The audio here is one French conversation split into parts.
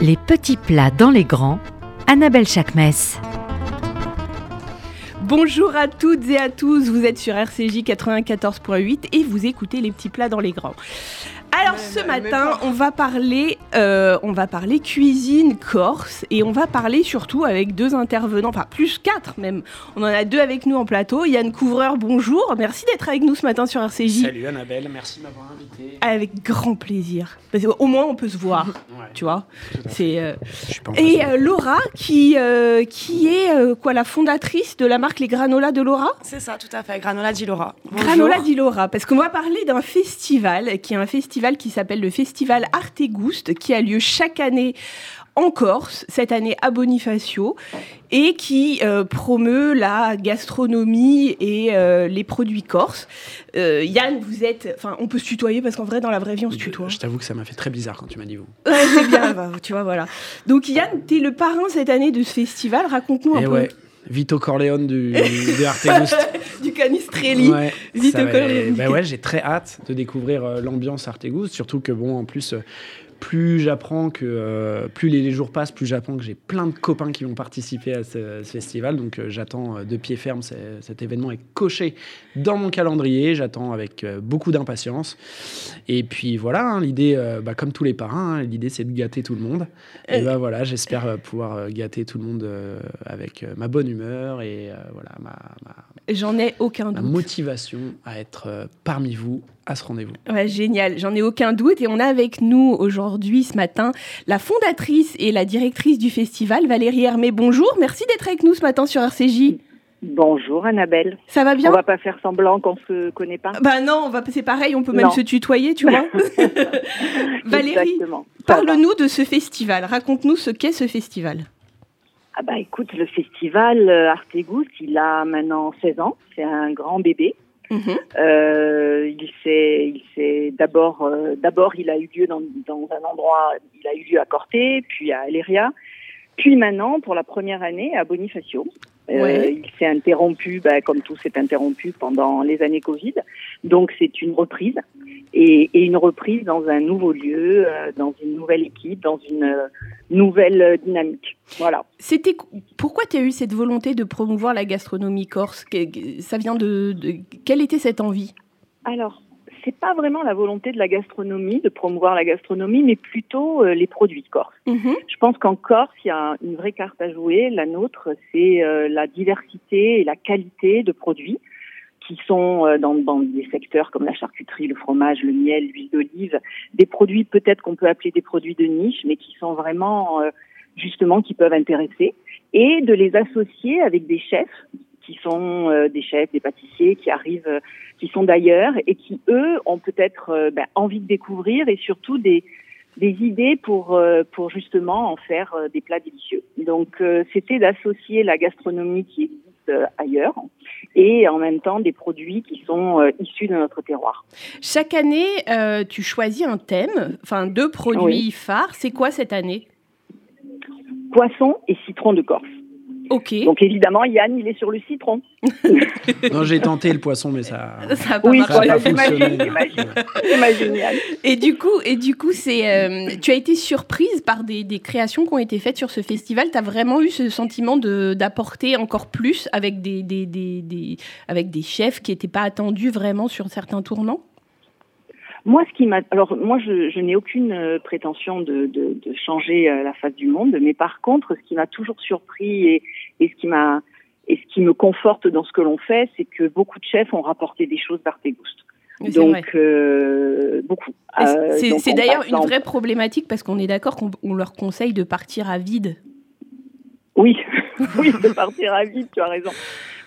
Les petits plats dans les grands, Annabelle Chakmes. Bonjour à toutes et à tous, vous êtes sur RCJ 94.8 et vous écoutez les petits plats dans les grands. Ce matin, on va parler, euh, on va parler cuisine corse et on va parler surtout avec deux intervenants, enfin plus quatre même. On en a deux avec nous en plateau. Yann Couvreur, bonjour, merci d'être avec nous ce matin sur RCJ. Salut Annabelle, merci de m'avoir invité. Avec grand plaisir. Parce qu'au moins on peut se voir, Ouais, tu vois. C'est euh, et euh, Laura qui euh, qui est euh, quoi la fondatrice de la marque Les Granolas de Laura? C'est ça, tout à fait. Granola di Laura. Granola di Laura, parce qu'on va parler d'un festival, qui est un festival qui s'appelle le Festival Artegouste, qui a lieu chaque année en Corse, cette année à Bonifacio, et qui euh, promeut la gastronomie et euh, les produits corses. Euh, Yann, vous êtes... Enfin, on peut se tutoyer, parce qu'en vrai, dans la vraie vie, on se tutoie. Je t'avoue que ça m'a fait très bizarre quand tu m'as dit vous. Ouais, c'est bien, bah, tu vois, voilà. Donc Yann, t'es le parrain cette année de ce festival, raconte-nous un Et peu ouais, Vito Corleone du, Artegouste. du Canistrelli. Ouais, j'ai très hâte de découvrir euh, l'ambiance Artegouste, surtout que bon, en plus, euh, plus j'apprends que euh, plus les, les jours passent, plus j'apprends que j'ai plein de copains qui vont participer à ce, ce festival. Donc euh, j'attends euh, de pied ferme. Cet événement est coché dans mon calendrier. J'attends avec beaucoup d'impatience. Et puis voilà, hein, l'idée, bah, comme tous les parrains, hein, l'idée c'est de gâter tout le monde. Et Euh, bah voilà, j'espère pouvoir gâter tout le monde avec ma bonne humeur et voilà ma, ma- J'en ai aucun doute. motivation à être euh, parmi vous à ce rendez-vous. Ouais, génial, j'en ai aucun doute. Et on a avec nous aujourd'hui, ce matin, la fondatrice et la directrice du festival, Valérie Hermé. Bonjour, merci d'être avec nous ce matin sur RCJ. Bonjour Annabelle. Ça va bien On va pas faire semblant qu'on se connaît pas. Bah non, on va c'est pareil, on peut même Non. se tutoyer, tu vois. Valérie, parle-nous de ce festival. Raconte-nous ce qu'est ce festival. Ah bah écoute, le festival euh, Artegouste, il a maintenant 16 ans. C'est un grand bébé. Mhm. Euh, il s'est, il s'est d'abord, euh, d'abord, il a eu lieu dans, dans un endroit, il a eu lieu à Corté, puis à Aléria, puis maintenant, pour la première année, à Bonifacio. Euh, Ouais. Il s'est interrompu, bah, comme tout s'est interrompu pendant les années Covid. Donc c'est une reprise et, et une reprise dans un nouveau lieu, euh, dans une nouvelle équipe, dans une euh, nouvelle euh, dynamique. Voilà. C'était pourquoi tu as eu cette volonté de promouvoir la gastronomie corse? Ça vient de, de- quelle était cette envie? Alors, c'est pas vraiment la volonté de la gastronomie, de promouvoir la gastronomie, mais plutôt euh, les produits corse. Mhm. Je pense qu'en Corse, il y a une vraie carte à jouer. La nôtre, c'est euh, la diversité et la qualité de produits qui sont euh, dans, dans des secteurs comme la charcuterie, le fromage, le miel, l'huile d'olive, des produits peut-être qu'on peut appeler des produits de niche, mais qui sont vraiment euh, justement qui peuvent intéresser, et de les associer avec des chefs qui sont euh, des chefs, des pâtissiers qui arrivent, qui sont d'ailleurs et qui eux ont peut-être ben, envie de découvrir et surtout des des idées pour pour justement en faire des plats délicieux. Donc c'était d'associer la gastronomie qui existe ailleurs et en même temps des produits qui sont euh, issus de notre terroir. Chaque année, euh, tu choisis un thème, enfin deux produits Oui. phares. C'est quoi cette année? Poisson et citron de Corse. Ok. Donc évidemment Yann il est sur le citron. Non, j'ai tenté le poisson, mais ça. Ça a pas Oui, voilà, j'imagine. Et du coup, et du coup, c'est, euh, tu as été surprise par des, des créations qui ont été faites sur ce festival. Tu as vraiment eu ce sentiment de d'apporter encore plus avec des, des, des, des- avec des chefs qui n'étaient pas attendus vraiment sur certains tournants? Moi, ce qui m'a, alors moi, je, je n'ai aucune euh, prétention de, de, de changer euh, la face du monde, mais par contre, ce qui m'a toujours surpris et, et ce qui m'a et ce qui me conforte dans ce que l'on fait, c'est que beaucoup de chefs ont rapporté des choses vrai. Donc euh, beaucoup. C'est d'ailleurs une vraie problématique parce qu'on est d'accord qu'on on leur conseille de partir à vide. Oui, oui, de partir à vide, tu as raison.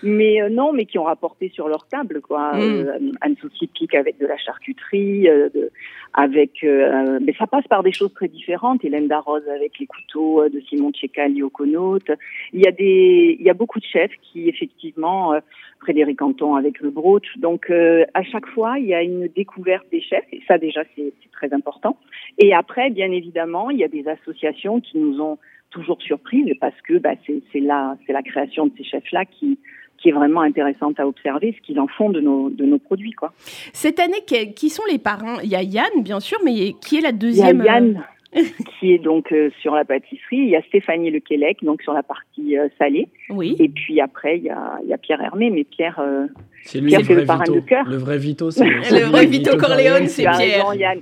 Mais euh, non, mais qui ont rapporté sur leur table, quoi. Mm. Euh, Anne Souci pique avec de la charcuterie, euh, de- avec. euh, mais ça passe par des choses très différentes. Hélène Darroze avec les couteaux de Simon Tchekali au Conote. Il y a des, il y a beaucoup de chefs qui effectivement, euh, Frédéric Anton avec le brooch. Donc euh, à chaque fois, il y a une découverte des chefs et ça déjà c'est très important. Et après, bien évidemment, il y a des associations qui nous ont toujours surprises parce que bah, c'est la, c'est la création de ces chefs-là qui, qui est vraiment intéressante à observer, ce qu'ils en font de nos, de nos produits. Quoi. Cette année, qui sont les parrains Il y a Yann, bien sûr, mais qui est la Il y a deuxième euh, Yann, qui est donc euh, sur la pâtisserie. Il y a Stéphanie Lequelec, donc sur la partie euh, salée. Oui. Et puis après, il y a, il y a Pierre Hermé, mais Pierre, euh, C'est lui Pierre, le c'est le parrain Vito. de cœur. Le vrai Vito, c'est Le vrai Vito Corleone, c'est Pierre. raison, Yann.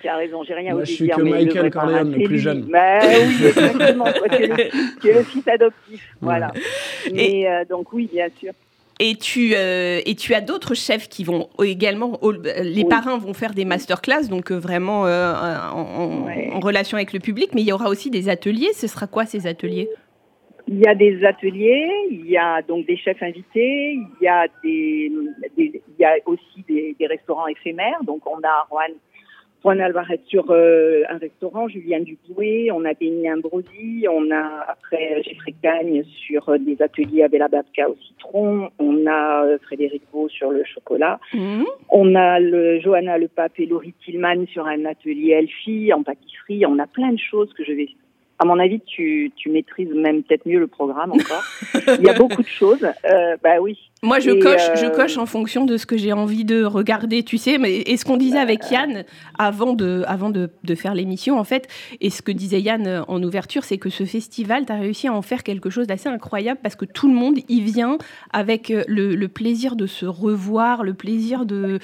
Tu as raison, j'ai rien Moi, osé je suis dire, que Michael Corleone, le plus jeune. Bah oui, exactement. tu, es le, fils adoptif. Voilà. Mais euh, donc oui, bien sûr. Et tu, euh, et tu as d'autres chefs qui vont également, au- les Oui. parrains vont faire des masterclass, donc euh, vraiment euh, en, en- Ouais. en relation avec le public, mais il y aura aussi des ateliers. Ce sera quoi ces ateliers? Il y a des ateliers, il y a donc des chefs invités, il y a des, des- il y a aussi des, des restaurants éphémères. Donc on a Juan, Juan Alvarez sur euh, un restaurant, Julien Duboué, on a Denis Ambrosi, on a après Jeffrey Cagne sur euh, des ateliers à Bella Babka au citron, on a euh, Frédéric Beau sur le chocolat, Mhm. on a le Johanna Le Pape et Laurie Tillman sur un atelier Elfie en pâtisserie. On a plein de choses que je vais. À mon avis, tu, tu maîtrises même peut-être mieux le programme encore. Il y a beaucoup de choses. Euh, bah oui. Moi, je Et, coche, euh, je coche en fonction de ce que j'ai envie de regarder, tu sais. Mais et ce qu'on disait avec Yann avant de, avant de, de faire l'émission, en fait, et ce que disait Yann euh, en ouverture, c'est que ce festival, tu as réussi à en faire quelque chose d'assez incroyable parce que tout le monde y vient avec euh, le, le plaisir de se revoir, le plaisir de.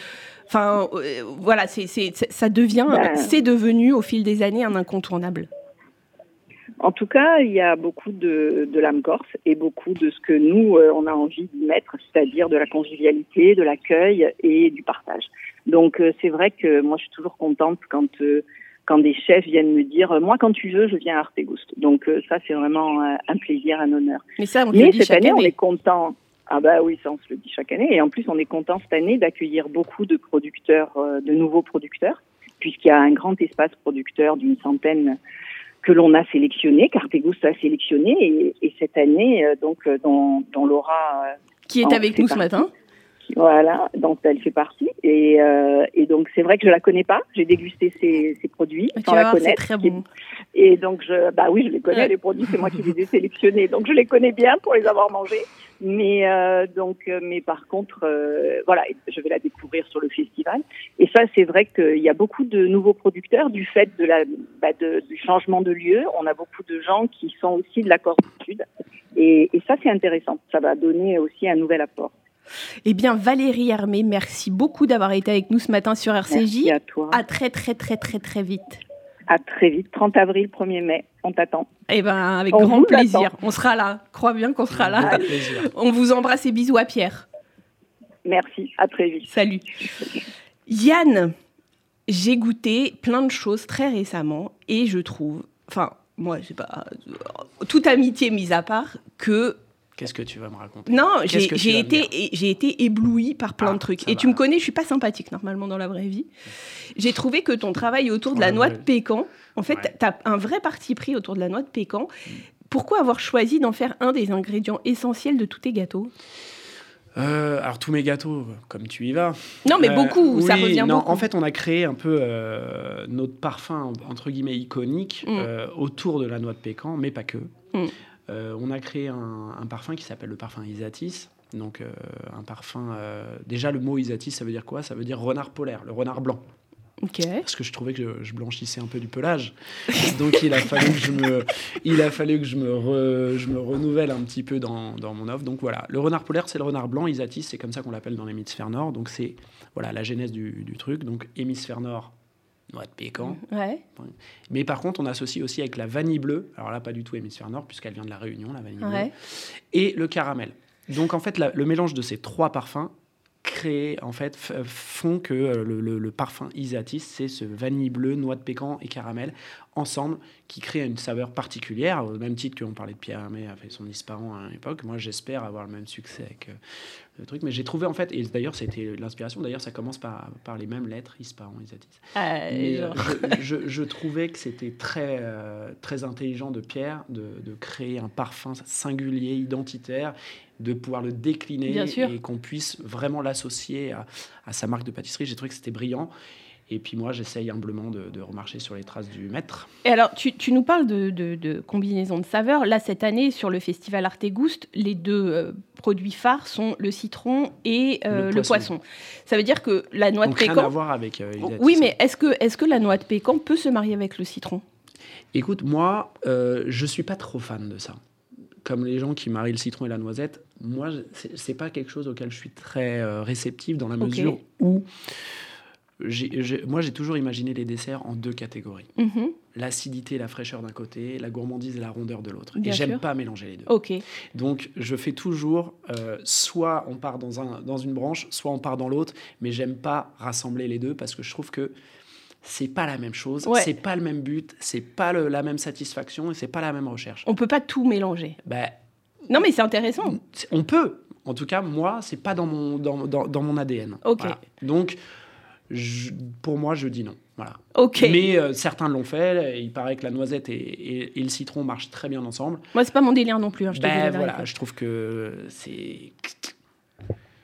Enfin, euh, voilà, c'est, ça devient, Ben. c'est devenu au fil des années un incontournable. En tout cas, il y a beaucoup de, de l'âme corse et beaucoup de ce que nous, euh, on a envie d'y mettre, c'est-à-dire de la convivialité, de l'accueil et du partage. Donc, euh, c'est vrai que moi, je suis toujours contente quand, euh, quand des chefs viennent me dire, moi, quand tu veux, je viens à Artegoust. Donc, euh, ça, c'est vraiment euh, un plaisir, un honneur. Mais ça, on le dit cette chaque année, on est content. Ah bah oui, ça on se le dit chaque année. Et en plus, on est content cette année d'accueillir beaucoup de producteurs, euh, de nouveaux producteurs, puisqu'il y a un grand espace producteur d'une centaine que l'on a sélectionné, qu'Artegus a sélectionné, et, et cette année, euh, donc, euh, dont, dont Laura, euh, Qui est avec nous ce matin. Voilà, dont elle fait partie. Et, euh, et donc, c'est vrai que je la connais pas. J'ai dégusté ses, ses produits Tu sans la c'est connaître. très bon. et donc, je, bah oui, je les connais, Ouais. les produits, c'est moi qui les ai sélectionnés. Donc, je les connais bien pour les avoir mangés. Mais, euh, donc, euh, mais par contre, euh, voilà, je vais la découvrir sur le festival. Et ça, c'est vrai qu'il y a beaucoup de nouveaux producteurs du fait de la, bah, de- du changement de lieu. On a beaucoup de gens qui sont aussi de la Corse du Sud. Et, et ça, c'est intéressant. Ça va donner aussi un nouvel apport. Eh bien, Valérie Hermé, merci beaucoup d'avoir été avec nous ce matin sur RCJ. Merci à toi. À très, très, très, très, très vite. À très vite. 30 avril, 1er mai. On t'attend. Eh ben, avec On grand plaisir. On sera là. Crois bien qu'on sera là. Avec plaisir. On vous embrasse et bisous à Pierre. Merci. À très vite. Salut. Yann, j'ai goûté plein de choses très récemment et je trouve, enfin, moi, je sais pas, euh, toute amitié mise à part, que Qu'est-ce que tu vas me raconter? Non, j'ai été, j'ai été éblouie par plein Ah, de trucs. ça Et va. tu me connais, je suis pas sympathique normalement dans la vraie vie. J'ai trouvé que ton travail autour de la noix de pécan, en fait, Ouais. tu as un vrai parti pris autour de la noix de pécan. Pourquoi avoir choisi d'en faire un des ingrédients essentiels de tous tes gâteaux? Euh, alors tous mes gâteaux, comme tu y vas. Non, mais Euh, beaucoup, ça oui, revient non, beaucoup. En fait, on a créé un peu euh, notre parfum entre guillemets iconique Mm. autour de la noix de pécan, mais pas que. Mm. Euh, on a créé un, un parfum qui s'appelle le parfum Isatis. Donc euh, un parfum. euh, déjà le mot Isatis, ça veut dire quoi? Ça veut dire renard polaire, le renard blanc. Ok. Parce que je trouvais que je, je blanchissais un peu du pelage. Donc il a fallu que je me, il a fallu que je me, re- je me renouvelle un petit peu dans, dans mon offre. Donc voilà, le renard polaire, c'est le renard blanc. Isatis, c'est comme ça qu'on l'appelle dans l'hémisphère nord. Donc c'est voilà la genèse du, du truc. Donc hémisphère nord, noix de pécan. Ouais. Mais par contre, on associe aussi avec la vanille bleue. Alors là, pas du tout hémisphère nord, puisqu'elle vient de la Réunion, la vanille bleue. Et le caramel. Donc en fait, la- le mélange de ces trois parfums créent, en fait, f- font que euh, le, le- le parfum Isatis, c'est ce vanille bleue, noix de pécan et caramel ensemble qui crée une saveur particulière, au même titre qu'on parlait de Pierre Hermé a fait son disparant à l'époque. Moi, j'espère avoir le même succès avec euh, le truc. Mais j'ai trouvé, en fait, et d'ailleurs, c'était l'inspiration, d'ailleurs, ça commence par, par les mêmes lettres, Isparan, Isatis. Mais, euh, je, je- je trouvais que c'était très, euh, très intelligent de Pierre de, de créer un parfum singulier, identitaire, de pouvoir le décliner Bien sûr. et qu'on puisse vraiment l'associer à, à sa marque de pâtisserie. J'ai trouvé que c'était brillant. Et puis moi, j'essaye humblement de, de remarcher sur les traces du maître. Et alors, tu, tu nous parles de, de, de combinaison de saveurs. Là, cette année, sur le festival Artegoust, les deux euh, produits phares sont le citron et euh, Le le, poisson. Ça veut dire que la noix de Donc rien à pécan. voir avec euh. Oui, mais est-ce que, est que la noix de pécan peut se marier avec le citron? Écoute, moi, euh, je suis pas trop fan de ça. Comme les gens qui marient le citron et la noisette, moi, c'est pas quelque chose auquel je suis très réceptif dans la mesure où moi, j'ai toujours imaginé les desserts en deux catégories. Mhm. L'acidité et la fraîcheur d'un côté, la gourmandise et la rondeur de l'autre. Et j'aime pas mélanger les deux. Ok. Donc, je fais toujours, euh, soit on part dans, un, dans une branche, soit on part dans l'autre, mais j'aime pas rassembler les deux parce que je trouve que c'est pas la même chose, Ouais. c'est pas le même but, c'est pas le- la même satisfaction et c'est pas la même recherche. On peut pas tout mélanger. Ben, Non, mais c'est intéressant. on peut. En tout cas, moi, c'est pas dans mon, dans, dans, dans mon ADN. Ok. Voilà. Donc, je- pour moi, je dis non. Voilà. Ok. Mais euh, certains l'ont fait. Il paraît que la noisette et, et- et le citron marchent très bien ensemble. Moi, c'est pas mon délire non plus. hein, je Ben voilà, je trouve que c'est.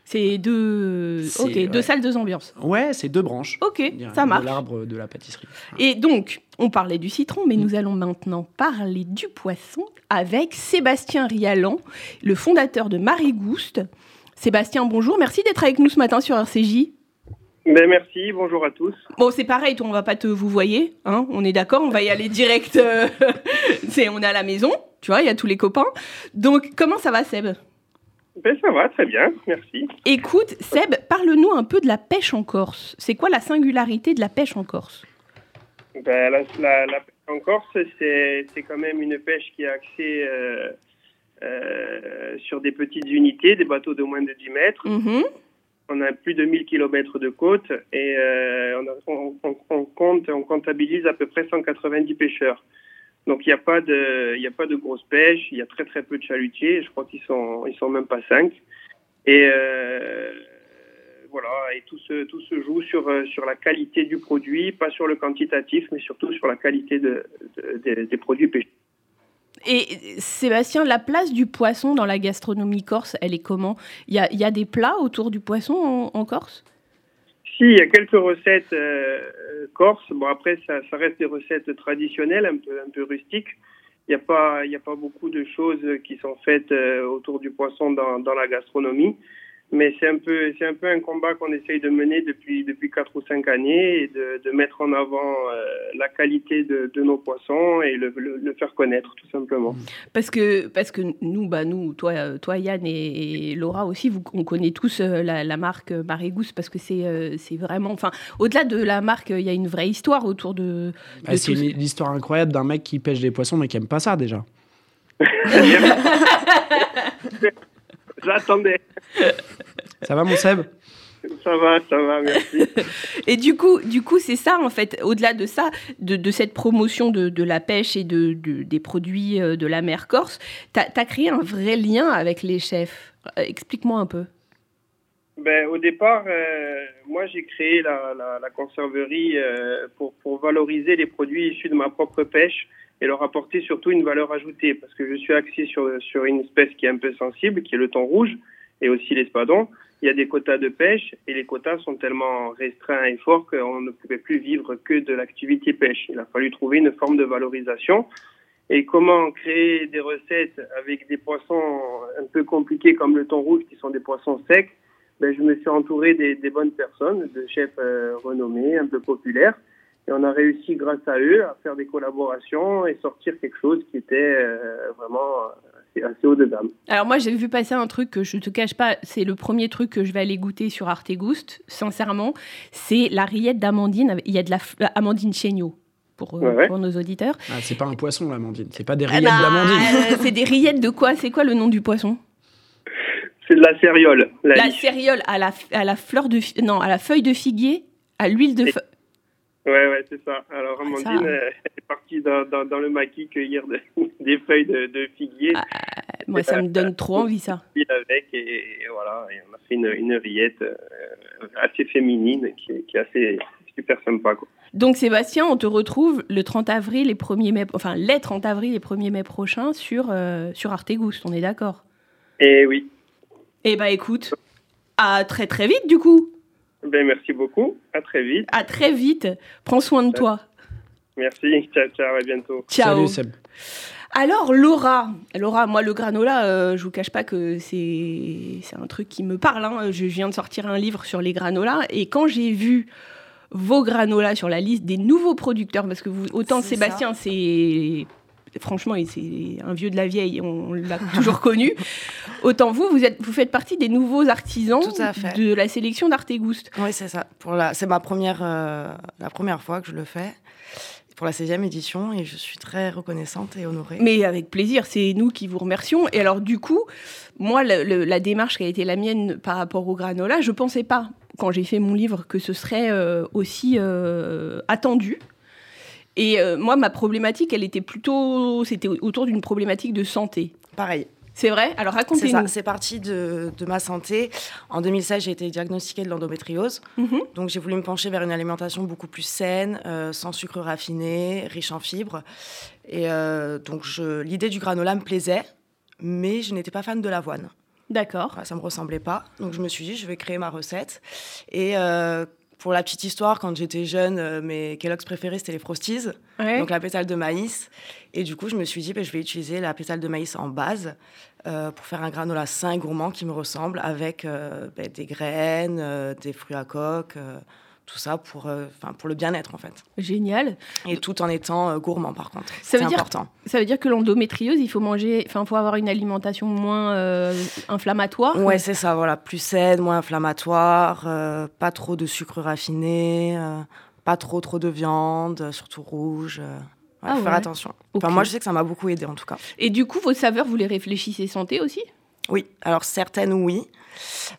C'est deux. Ok, deux salles, deux ambiances. Ouais, c'est deux branches. Ok, ça marche. De l'arbre de la pâtisserie. Et donc, on parlait du citron, Mm. mais nous allons maintenant parler du poisson avec Sébastien Rialan, le fondateur de Marigouste. Sébastien, bonjour, merci d'être avec nous ce matin sur RCJ. Ben merci, bonjour à tous. Bon, c'est pareil, toi, on va pas te vous voyez, hein, on est d'accord, on va y aller direct. euh, c'est, on est à la maison, tu vois, il y a tous les copains. Donc, comment ça va, Seb? Ben ça va, très bien, merci. Écoute, Seb, parle-nous un peu de la pêche en Corse. C'est quoi la singularité de la pêche en Corse? Ben, la, la, la pêche en Corse, c'est c'est quand même une pêche qui est axée euh, euh, sur des petites unités, des bateaux de moins de 10 mètres. Mhm. On a plus de 1000 km de côte et euh, on, on- on- compte, on comptabilise à peu près 190 pêcheurs. Donc il n'y a pas de, il a pas de grosse pêche, il y a très très peu de chalutiers. Je crois qu'ils sont, ils sont même pas cinq. Et euh, voilà, et tout se, tout se joue sur euh, sur la qualité du produit, pas sur le quantitatif, mais surtout sur la qualité de, de- des produits pêchés. Et Sébastien, la place du poisson dans la gastronomie corse, elle est comment? Il y a, y a des plats autour du poisson en, Corse? Si, il y a quelques recettes euh, corses. Bon, après, ça, reste des recettes traditionnelles, un peu, rustiques. Il n'y a, pas- beaucoup de choses qui sont faites euh, autour du poisson dans la gastronomie. Mais c'est un, peu, c'est un peu un combat qu'on essaye de mener depuis, depuis 4 ou 5 années et de, de mettre en avant euh, la qualité de, de nos poissons et le, le- le faire connaître, tout simplement. parce que, parce que nous, bah nous toi, toi Yann et, et Laura aussi, vous, on connaît tous euh, la, la marque Marigousse parce que c'est euh, c'est vraiment... Enfin, au-delà de la marque, il y a une vraie histoire autour de... Bah, de c'est l'histoire incroyable d'un mec qui pêche des poissons mais qui aime pas ça déjà. J'attendais. Ça va mon Seb? Ça va, ça va, merci. Et du coup, du coup, c'est ça en fait. Au-delà de ça, de, de cette promotion de, de la pêche et de, de- des produits euh, de la mer Corse, tu as, créé un vrai lien avec les chefs? Euh, Explique-moi un peu. Ben, au départ, euh, moi j'ai créé la, la, la conserverie euh, pour, pour valoriser les produits issus de ma propre pêche et leur apporter surtout une valeur ajoutée parce que je suis axé sur, sur une espèce qui est un peu sensible, qui est le thon rouge et aussi l'espadon. Il y a des quotas de pêche et les quotas sont tellement restreints et forts qu'on ne pouvait plus vivre que de l'activité pêche. Il a fallu trouver une forme de valorisation. Et comment créer des recettes avec des poissons un peu compliqués comme le thon rouge, qui sont des poissons secs ben, je me suis entouré des, des bonnes personnes, de chefs euh, renommés, un peu populaires. Et on a réussi, grâce à eux, à faire des collaborations et sortir quelque chose qui était euh, vraiment assez, assez haut de gamme. Alors moi, j'ai vu passer un truc que je te cache pas, c'est le premier truc que je vais aller goûter sur Artegouste, sincèrement, c'est la rillette d'Amandine. Il y a de la Amandine Chéniaud. Pour, euh, Ouais, ouais. pour nos auditeurs. ah, C'est pas un poisson l'amandine, c'est pas des Eh rillettes ben, d'amandine. euh, c'est des rillettes de quoi? C'est quoi le nom du poisson? C'est de la céréole. La, La céréole à la, à la fleur de non à la feuille de figuier, à l'huile de fe- Ouais, ouais, c'est ça. Alors, Amandine Ça. est partie dans, dans, dans le maquis cueillir de- des feuilles de, de figuier Ah, Moi, ça me donne trop envie ça. avec et, et voilà. Et on a fait une, une rillette euh, assez féminine qui, est- qui est assez super sympa. Quoi. Donc Sébastien, on te retrouve le 30 avril et 1er mai, enfin les 30 avril et 1er mai prochains sur euh, sur on est d'accord? Et oui, Eh bah écoute, à très très vite du coup. ben, merci beaucoup. À très vite. À très vite. Prends soin de toi. Merci. Ciao, ciao. À bientôt. Ciao. Salut Seb. Alors Laura, Laura, moi le granola, euh, je vous cache pas que c'est c'est un truc qui me parle. hein. Je viens de sortir un livre sur les granolas et quand j'ai vu vos granolas sur la liste des nouveaux producteurs Parce que vous, autant Sébastien, c'est franchement, c'est un vieux de la vieille, on l'a toujours connu. Autant vous, vous, êtes, vous faites partie des nouveaux artisans de la sélection d'Artegouste. Oui, c'est ça. Pour la, c'est ma première, euh, la première fois que je le fais pour la 16e édition et je suis très reconnaissante et honorée. Mais avec plaisir, c'est nous qui vous remercions. Et alors, du coup, moi, le- le- la démarche qui a été la mienne par rapport au granola, je pensais pas, quand j'ai fait mon livre, que ce serait euh, aussi euh, attendu. Et euh, moi, ma problématique, elle était plutôt. C'était autour d'une problématique de santé. Pareil. C'est vrai? Alors, C'est racontez-nous. ça. C'est parti de, de ma santé. En 2016, j'ai été diagnostiquée de l'endométriose. Mhm. Donc j'ai voulu me pencher vers une alimentation beaucoup plus saine, euh, sans sucre raffiné, riche en fibres. Et euh, donc l'idée du granola me plaisait, mais je n'étais pas fan de l'avoine. D'accord. Ça me ressemblait pas. Donc je me suis dit, je vais créer ma recette. Et euh, pour la petite histoire, quand j'étais jeune, euh, mes Kellogg's préférés, c'était les Frosties, Ouais. donc la pétale de maïs. Et du coup, je me suis dit, ben, je vais utiliser la pétale de maïs en base euh, pour faire un granola sain et gourmand qui me ressemble avec euh, ben, des graines, euh, des fruits à coque, tout ça pour, euh, pour le bien-être en fait. Génial. Et tout en étant euh, gourmand par contre. Ça C'est veut dire- important. Ça veut dire que l'endométriose, il faut manger. Enfin, faut avoir une alimentation moins euh, inflammatoire. Ouais, c'est ça, voilà. Plus saine, moins inflammatoire, pas trop de sucre raffiné, pas trop trop de viande, surtout rouge. ouais, Ah faut faire attention. Enfin, moi, je sais que ça m'a beaucoup aidé en tout cas. Et du coup, vos saveurs, vous les réfléchissez santé aussi? Oui, alors certaines, oui.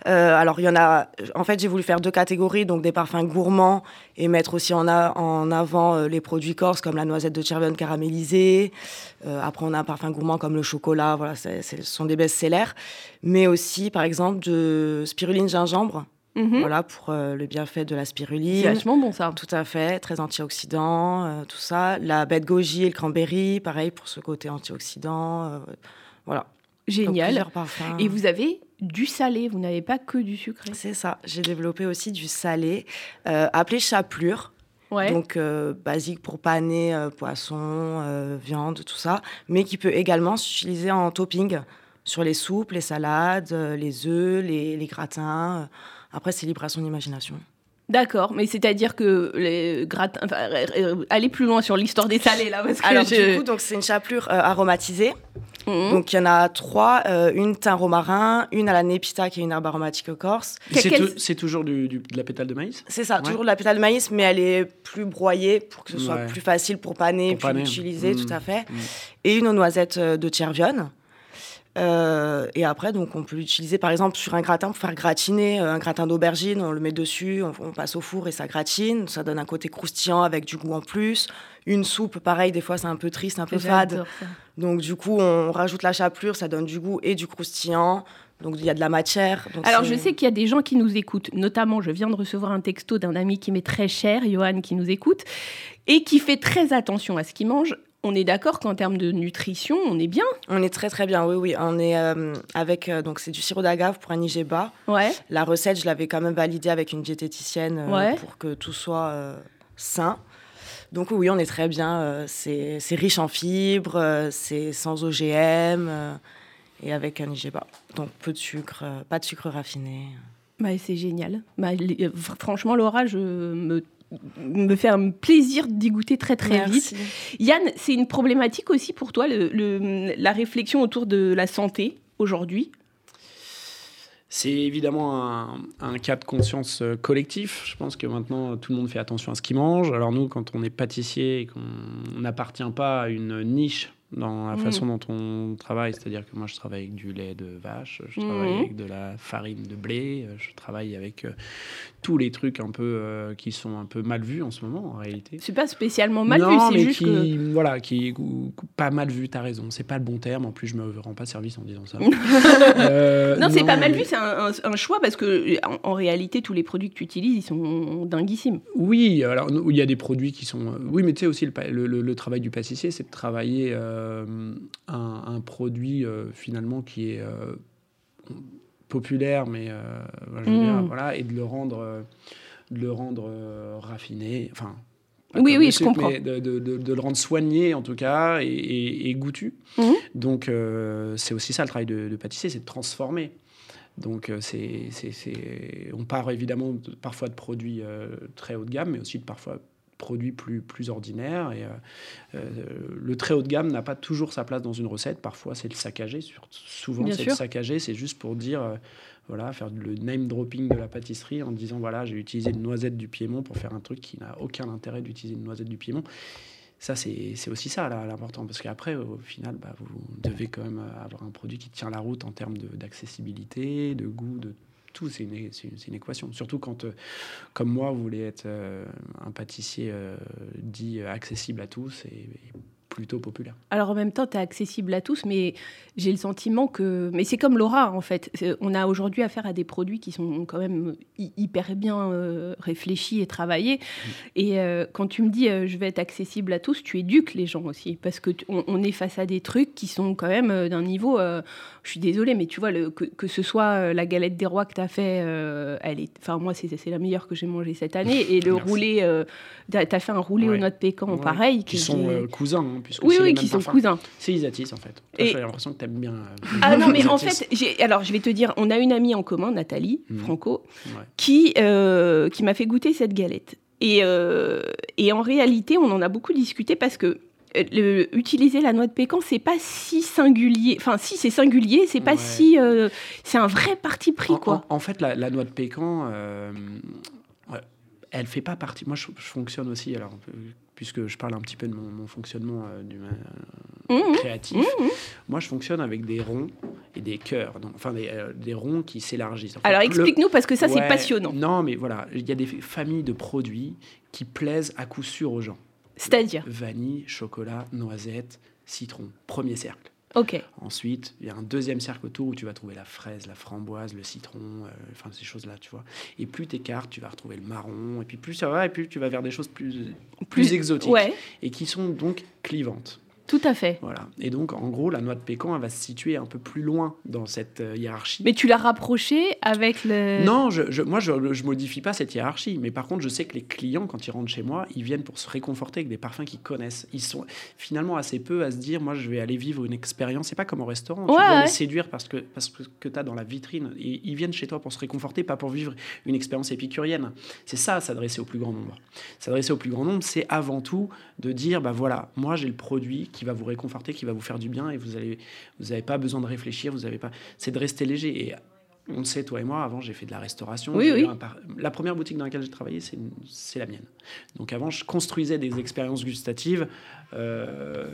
Euh, alors, il y en a. En fait, j'ai voulu faire deux catégories, donc des parfums gourmands et mettre aussi en, a- en avant euh, les produits corses comme la noisette de Chervonne caramélisée. Euh, après, on a un parfum gourmand comme le chocolat. Voilà, c'est- c'est- ce sont des best-sellers. Mais aussi, par exemple, de spiruline gingembre. Mhm. Voilà, pour le bienfait de la C'est spiruline. vachement bon ça. Tout à fait, très antioxydant, tout ça. La bête goji et le cranberry, pareil pour ce côté antioxydant. voilà. Génial. Et vous avez du salé, vous n'avez pas que du sucré. C'est ça. J'ai développé aussi du salé, euh, appelé chapelure. Ouais. Donc, euh, basique pour paner euh, poisson, viande, tout ça. Mais qui peut également s'utiliser en topping sur les soupes, les salades, les œufs, les, les gratins. Après, c'est libre à son imagination. D'accord, mais c'est-à-dire que les gratins. enfin, euh, allez plus loin sur l'histoire des salés là, parce que Alors, je- du coup, donc, c'est une chapelure euh, aromatisée. Mhm. Donc, il y en a trois. euh, une thym romarin, une à la népita, qui est une herbe aromatique corse. C'est quel- toujours du- du- de la pétale de maïs? C'est ça, Ouais. toujours de la pétale de maïs, mais elle est plus broyée pour que ce soit Ouais. plus facile pour paner, Pour puis paner. l'utiliser, Mm. tout à fait. Mm. Et une aux noisettes euh, de Tchervion. Euh, et après, donc, on peut l'utiliser par exemple sur un gratin pour faire gratiner euh, un gratin d'aubergine. On le met dessus, on, on passe au four et ça gratine. Ça donne un côté croustillant avec du goût en plus. Une soupe, pareil, des fois c'est un peu triste, un peu fade. Donc, du coup, on rajoute la chapelure, ça donne du goût et du croustillant. Donc, il y a de la matière. Donc Alors, je sais qu'il y a des gens qui nous écoutent, notamment, je viens de recevoir un texto d'un ami qui m'est très cher, Johan, qui nous écoute, et qui fait très attention à ce qu'il mange. On est d'accord qu'en termes de nutrition, on est bien On est très très bien, oui, oui. On est euh, avec, euh, donc c'est du sirop d'agave pour un IGBA. Ouais. La recette, je l'avais quand même validée avec une diététicienne euh, Ouais. pour que tout soit sain. Donc oui, on est très bien. c'est riche en fibres, c'est sans OGM et avec un IGBA. Donc peu de sucre, pas de sucre raffiné. Bah, c'est génial. Bah, les- franchement, Laura, je me, me fait un plaisir d'y goûter très très vite. Yann, c'est une problématique aussi pour toi, le- le- la réflexion autour de la santé aujourd'hui? C'est évidemment un, un cas de conscience euh, collectif. Je pense que maintenant, tout le monde fait attention à ce qu'il mange. Alors nous, quand on est pâtissier et qu'on n'appartient pas à une niche dans la Mhm. façon dont on travaille, c'est-à-dire que moi, je travaille avec du lait de vache, je travaille Mhm. avec de la farine de blé, euh, je travaille avec euh, tous les trucs un peu euh, qui sont un peu mal vus en ce moment, en réalité. C'est pas spécialement mal non, vu, c'est juste qui, que. voilà, qui ou- pas mal vu. T'as raison, c'est pas le bon terme. En plus, je me rends pas service en disant ça. Euh, Non, c'est pas mal vu, c'est un, un- un choix parce que en, en réalité, tous les produits que tu utilises, ils sont dinguissimes. Oui, alors il y a des produits qui sont. Oui, mais tu sais aussi le, le- le- le travail du pâtissier, c'est de travailler un, un produit euh, finalement qui est euh, populaire, mais euh, je veux Mm. dire, voilà, et de le rendre, euh, de le rendre euh, raffiné. Enfin. Oui, oui, je comprends. De, de- de- de le rendre soigné en tout cas et, et- et goûtu. Mhm. Donc euh, c'est aussi ça le travail de, de pâtissier, c'est de transformer. Donc, c'est, c'est, on part évidemment parfois de produits très haut de gamme, mais aussi de parfois produits plus, plus ordinaires. Et, le très haut de gamme n'a pas toujours sa place dans une recette. Parfois, c'est le saccagé. Souvent, c'est le saccagé. C'est juste pour dire voilà, faire le name dropping de la pâtisserie en disant voilà, j'ai utilisé une noisette du Piémont pour faire un truc qui n'a aucun intérêt d'utiliser une noisette du Piémont. Ça, c'est aussi ça l'important, parce qu'après, au final, bah, vous devez quand même avoir un produit qui tient la route en termes d'accessibilité, de, goût, de tout. C'est une, une, équation. Surtout quand, euh, comme moi, vous voulez être euh, un pâtissier euh, dit accessible à tous et plutôt populaire. Alors en même temps, tu es accessible à tous, mais j'ai le sentiment que... Mais c'est comme Laura, en fait. On a aujourd'hui affaire à des produits qui sont quand même hyper bien euh, réfléchis et travaillés. Mm. Et euh, quand tu me dis euh, je vais être accessible à tous, tu éduques les gens aussi. Parce qu'on on est face à des trucs qui sont quand même d'un niveau... je suis désolée, mais tu vois, le, que, ce soit la galette des rois que tu as fait, elle est... Enfin, moi, c'est la meilleure que j'ai mangée cette année. Et le roulé... tu as fait un roulé aux noix de pécan, pareil. Qui sont cousins. Hein oui, oui, qui sont cousins. C'est Isatis, en fait. J'ai l'impression que tu aimes bien. Euh, ah non, mais en fait, alors je vais te dire, on a une amie en commun, Nathalie mhm. Franco, qui, euh, qui m'a fait goûter cette galette. Et, euh, et en réalité, on en a beaucoup discuté parce que utiliser la noix de pécan, c'est pas si singulier. Enfin, si c'est singulier, c'est pas si. c'est un vrai parti pris, quoi. En, fait, la, noix de pécan, elle fait pas partie. Moi, je, je fonctionne aussi. Alors, puisque je parle un petit peu de mon, fonctionnement euh, du, euh, mmh. créatif, mmh. moi je fonctionne avec des ronds et des cœurs, donc, enfin des, euh, des, ronds qui s'élargissent. Alors explique-nous parce que ça c'est passionnant. Non mais voilà, il y a des familles de produits qui plaisent à coup sûr aux gens. C'est-à-dire? Vanille, chocolat, noisette, citron, premier cercle. Ensuite, il y a un deuxième cercle autour où tu vas trouver la fraise, la framboise, le citron, euh, enfin ces choses-là, tu vois. Et plus tu écartes, tu vas retrouver le marron, et puis plus ça va, et plus tu vas vers des choses plus, plus, exotiques, et qui sont donc clivantes. Tout à fait. Voilà. Et donc, en gros, la noix de pécan, elle va se situer un peu plus loin dans cette euh, hiérarchie. Mais tu l'as rapprochée avec le... Non, je, moi, je ne modifie pas cette hiérarchie. Mais par contre, je sais que les clients, quand ils rentrent chez moi, ils viennent pour se réconforter avec des parfums qu'ils connaissent. Ils sont finalement assez peu à se dire, moi, je vais aller vivre une expérience. C'est pas comme au restaurant. tu dois les séduire parce que, parce que tu as dans la vitrine. Et ils viennent chez toi pour se réconforter, pas pour vivre une expérience épicurienne. C'est ça, s'adresser au plus grand nombre. S'adresser au plus grand nombre, c'est avant tout de dire, bah voilà, moi, j'ai le produit qui va vous réconforter, qui va vous faire du bien et vous n'avez vous pas besoin de réfléchir, vous avez pas. C'est de rester léger. Et on le sait, toi et moi, avant, j'ai fait de la restauration. Oui, La première boutique dans laquelle j'ai travaillé, c'est la mienne. Donc avant, je construisais des expériences gustatives. Euh,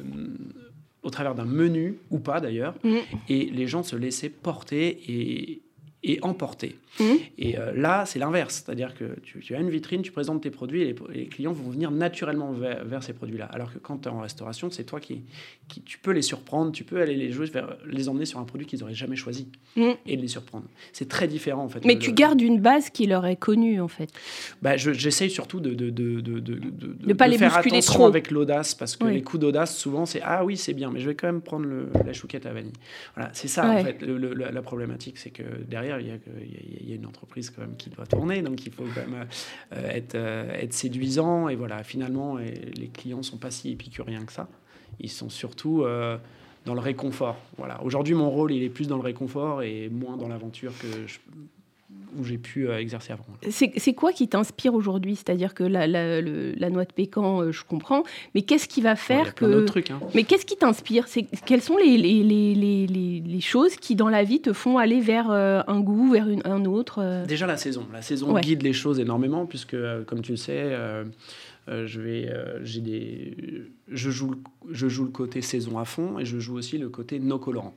au travers d'un menu ou pas d'ailleurs, mmh. et les gens se laissaient porter et, et emporter. Mmh. Et euh, là, c'est l'inverse. C'est-à-dire que tu, as une vitrine, tu présentes tes produits et les, clients vont venir naturellement vers, ces produits-là. Alors que quand tu es en restauration, c'est toi qui, qui, Tu peux les surprendre, tu peux aller les jouer, vers, les emmener sur un produit qu'ils n'auraient jamais choisi mmh. et les surprendre. C'est très différent en fait. Mais tu gardes une base qui leur est connue en fait. Bah, J'essaye surtout de, de, de, de, de, pas les faire attention trop. avec l'audace parce que les coups d'audace, souvent, c'est Ah oui, c'est bien, mais je vais quand même prendre le, la chouquette à vanille. Voilà, c'est ça en fait la problématique, c'est que derrière, il y, a, une entreprise quand même qui doit tourner, donc il faut quand même euh, être, euh, être séduisant. Et voilà, finalement, les clients sont pas si épicuriens que ça. Ils sont surtout euh, dans le réconfort. Voilà. Aujourd'hui, mon rôle, il est plus dans le réconfort et moins dans l'aventure que je, où j'ai pu euh, exercer avant. C'est quoi qui t'inspire aujourd'hui? C'est-à-dire que la, la, la, noix de pécan, euh, je comprends, mais qu'est-ce qui va faire que... Trucs, hein. Mais qu'est-ce qui t'inspire? Quelles sont les, les, les, les, choses qui, dans la vie, te font aller vers euh, un goût, vers une, un autre Déjà la saison. La saison guide les choses énormément, puisque, comme tu le sais... je vais, j'ai des, je joue, je joue le côté saison à fond et je joue aussi le côté no colorant.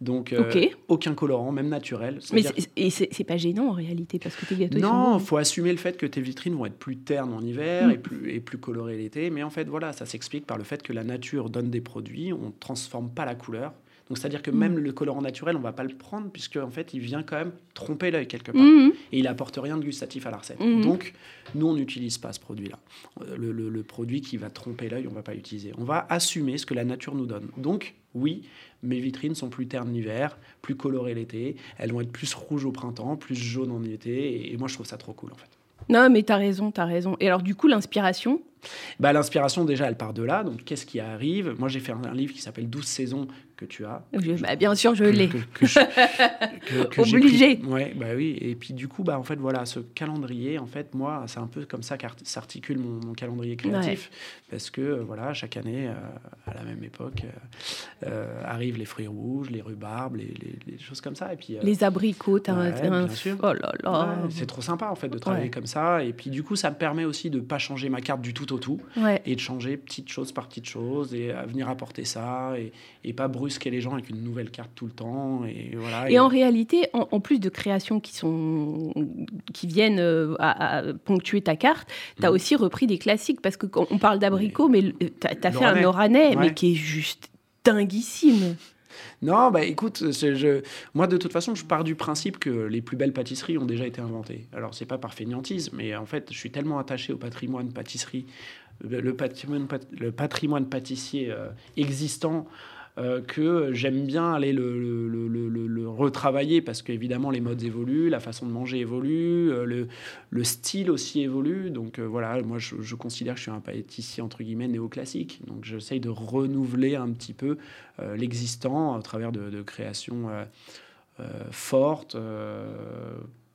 Donc, euh, aucun colorant, même naturel. Mais c'est pas gênant en réalité parce que tes gâteaux. Non, il faut assumer le fait que tes vitrines vont être plus ternes en hiver mm. et, plus, et plus colorées l'été. Mais en fait, voilà, ça s'explique par le fait que la nature donne des produits, on ne transforme pas la couleur. Donc c'est-à-dire que même mm. le colorant naturel, on va pas le prendre puisque en fait, il vient quand même tromper l'œil quelque part mm. et il apporte rien de gustatif à la recette. Donc nous, on n'utilise pas ce produit-là. Euh, le, le, produit qui va tromper l'œil, on va pas l'utiliser. On va assumer ce que la nature nous donne. Donc oui, mes vitrines sont plus ternes l'hiver, plus colorées l'été. Elles vont être plus rouges au printemps, plus jaunes en été. Et, moi, je trouve ça trop cool, en fait. Non, mais tu as raison, tu as raison. Et alors, du coup, l'inspiration, bah, L'inspiration, déjà, elle part de là. Donc, qu'est-ce qui arrive? Moi, j'ai fait un, livre qui s'appelle 12 saisons que tu as. bah, bien sûr, je l'ai. Obligé. Ouais, bah oui. Et puis, du coup, bah, en fait, voilà, ce calendrier, en fait, moi, c'est un peu comme ça qu'articule mon, mon, calendrier créatif. Parce que, euh, voilà, chaque année, euh, à la même époque, euh, arrivent les fruits rouges, les rhubarbes, les, les, choses comme ça. Et puis, les abricots, t'as ouais, un... Bien sûr. Oh là là. c'est trop sympa, en fait, de travailler comme ça. Et puis, du coup, ça me permet aussi de ne pas changer ma carte du tout au tout. Et de changer petite chose par petite chose et à venir apporter ça et, et pas brusquer les gens avec une nouvelle carte tout le temps. Et, voilà, et, en réalité, en, plus de créations qui, sont, qui viennent euh, à, ponctuer ta carte, tu as mm. aussi repris des classiques parce qu'on parle d'abricot, mais, tu as, fait un oranais, mais qui est juste dinguissime. Non, bah écoute, je, moi de toute façon, je pars du principe que les plus belles pâtisseries ont déjà été inventées. Alors c'est pas par fainéantise, mais en fait, je suis tellement attaché au patrimoine pâtisserie, le patrimoine, le patrimoine pâtissier euh, existant euh, que j'aime bien aller le, le, retravailler parce qu'évidemment les modes évoluent, la façon de manger évolue, euh, le, style aussi évolue. Donc euh, voilà, moi je, considère que je suis un pâtissier entre guillemets néoclassique. Donc j'essaye de renouveler un petit peu l'existant à travers de, créations fortes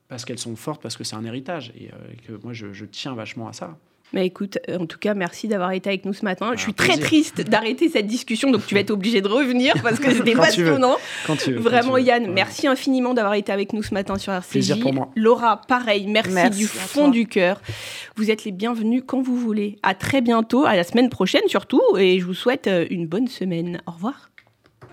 parce qu'elles sont fortes, parce que c'est un héritage et, que moi je tiens vachement à ça. Mais écoute, euh, en tout cas, merci d'avoir été avec nous ce matin. je suis très triste d'arrêter cette discussion, donc tu vas être obligé de revenir parce que c'était passionnant. Quand tu veux, Vraiment, Yann, merci infiniment d'avoir été avec nous ce matin sur RCJ. Plaisir pour moi. Laura, pareil, merci, du fond du cœur. Vous êtes les bienvenus quand vous voulez. À très bientôt, à la semaine prochaine surtout, et je vous souhaite euh, une bonne semaine. Au revoir.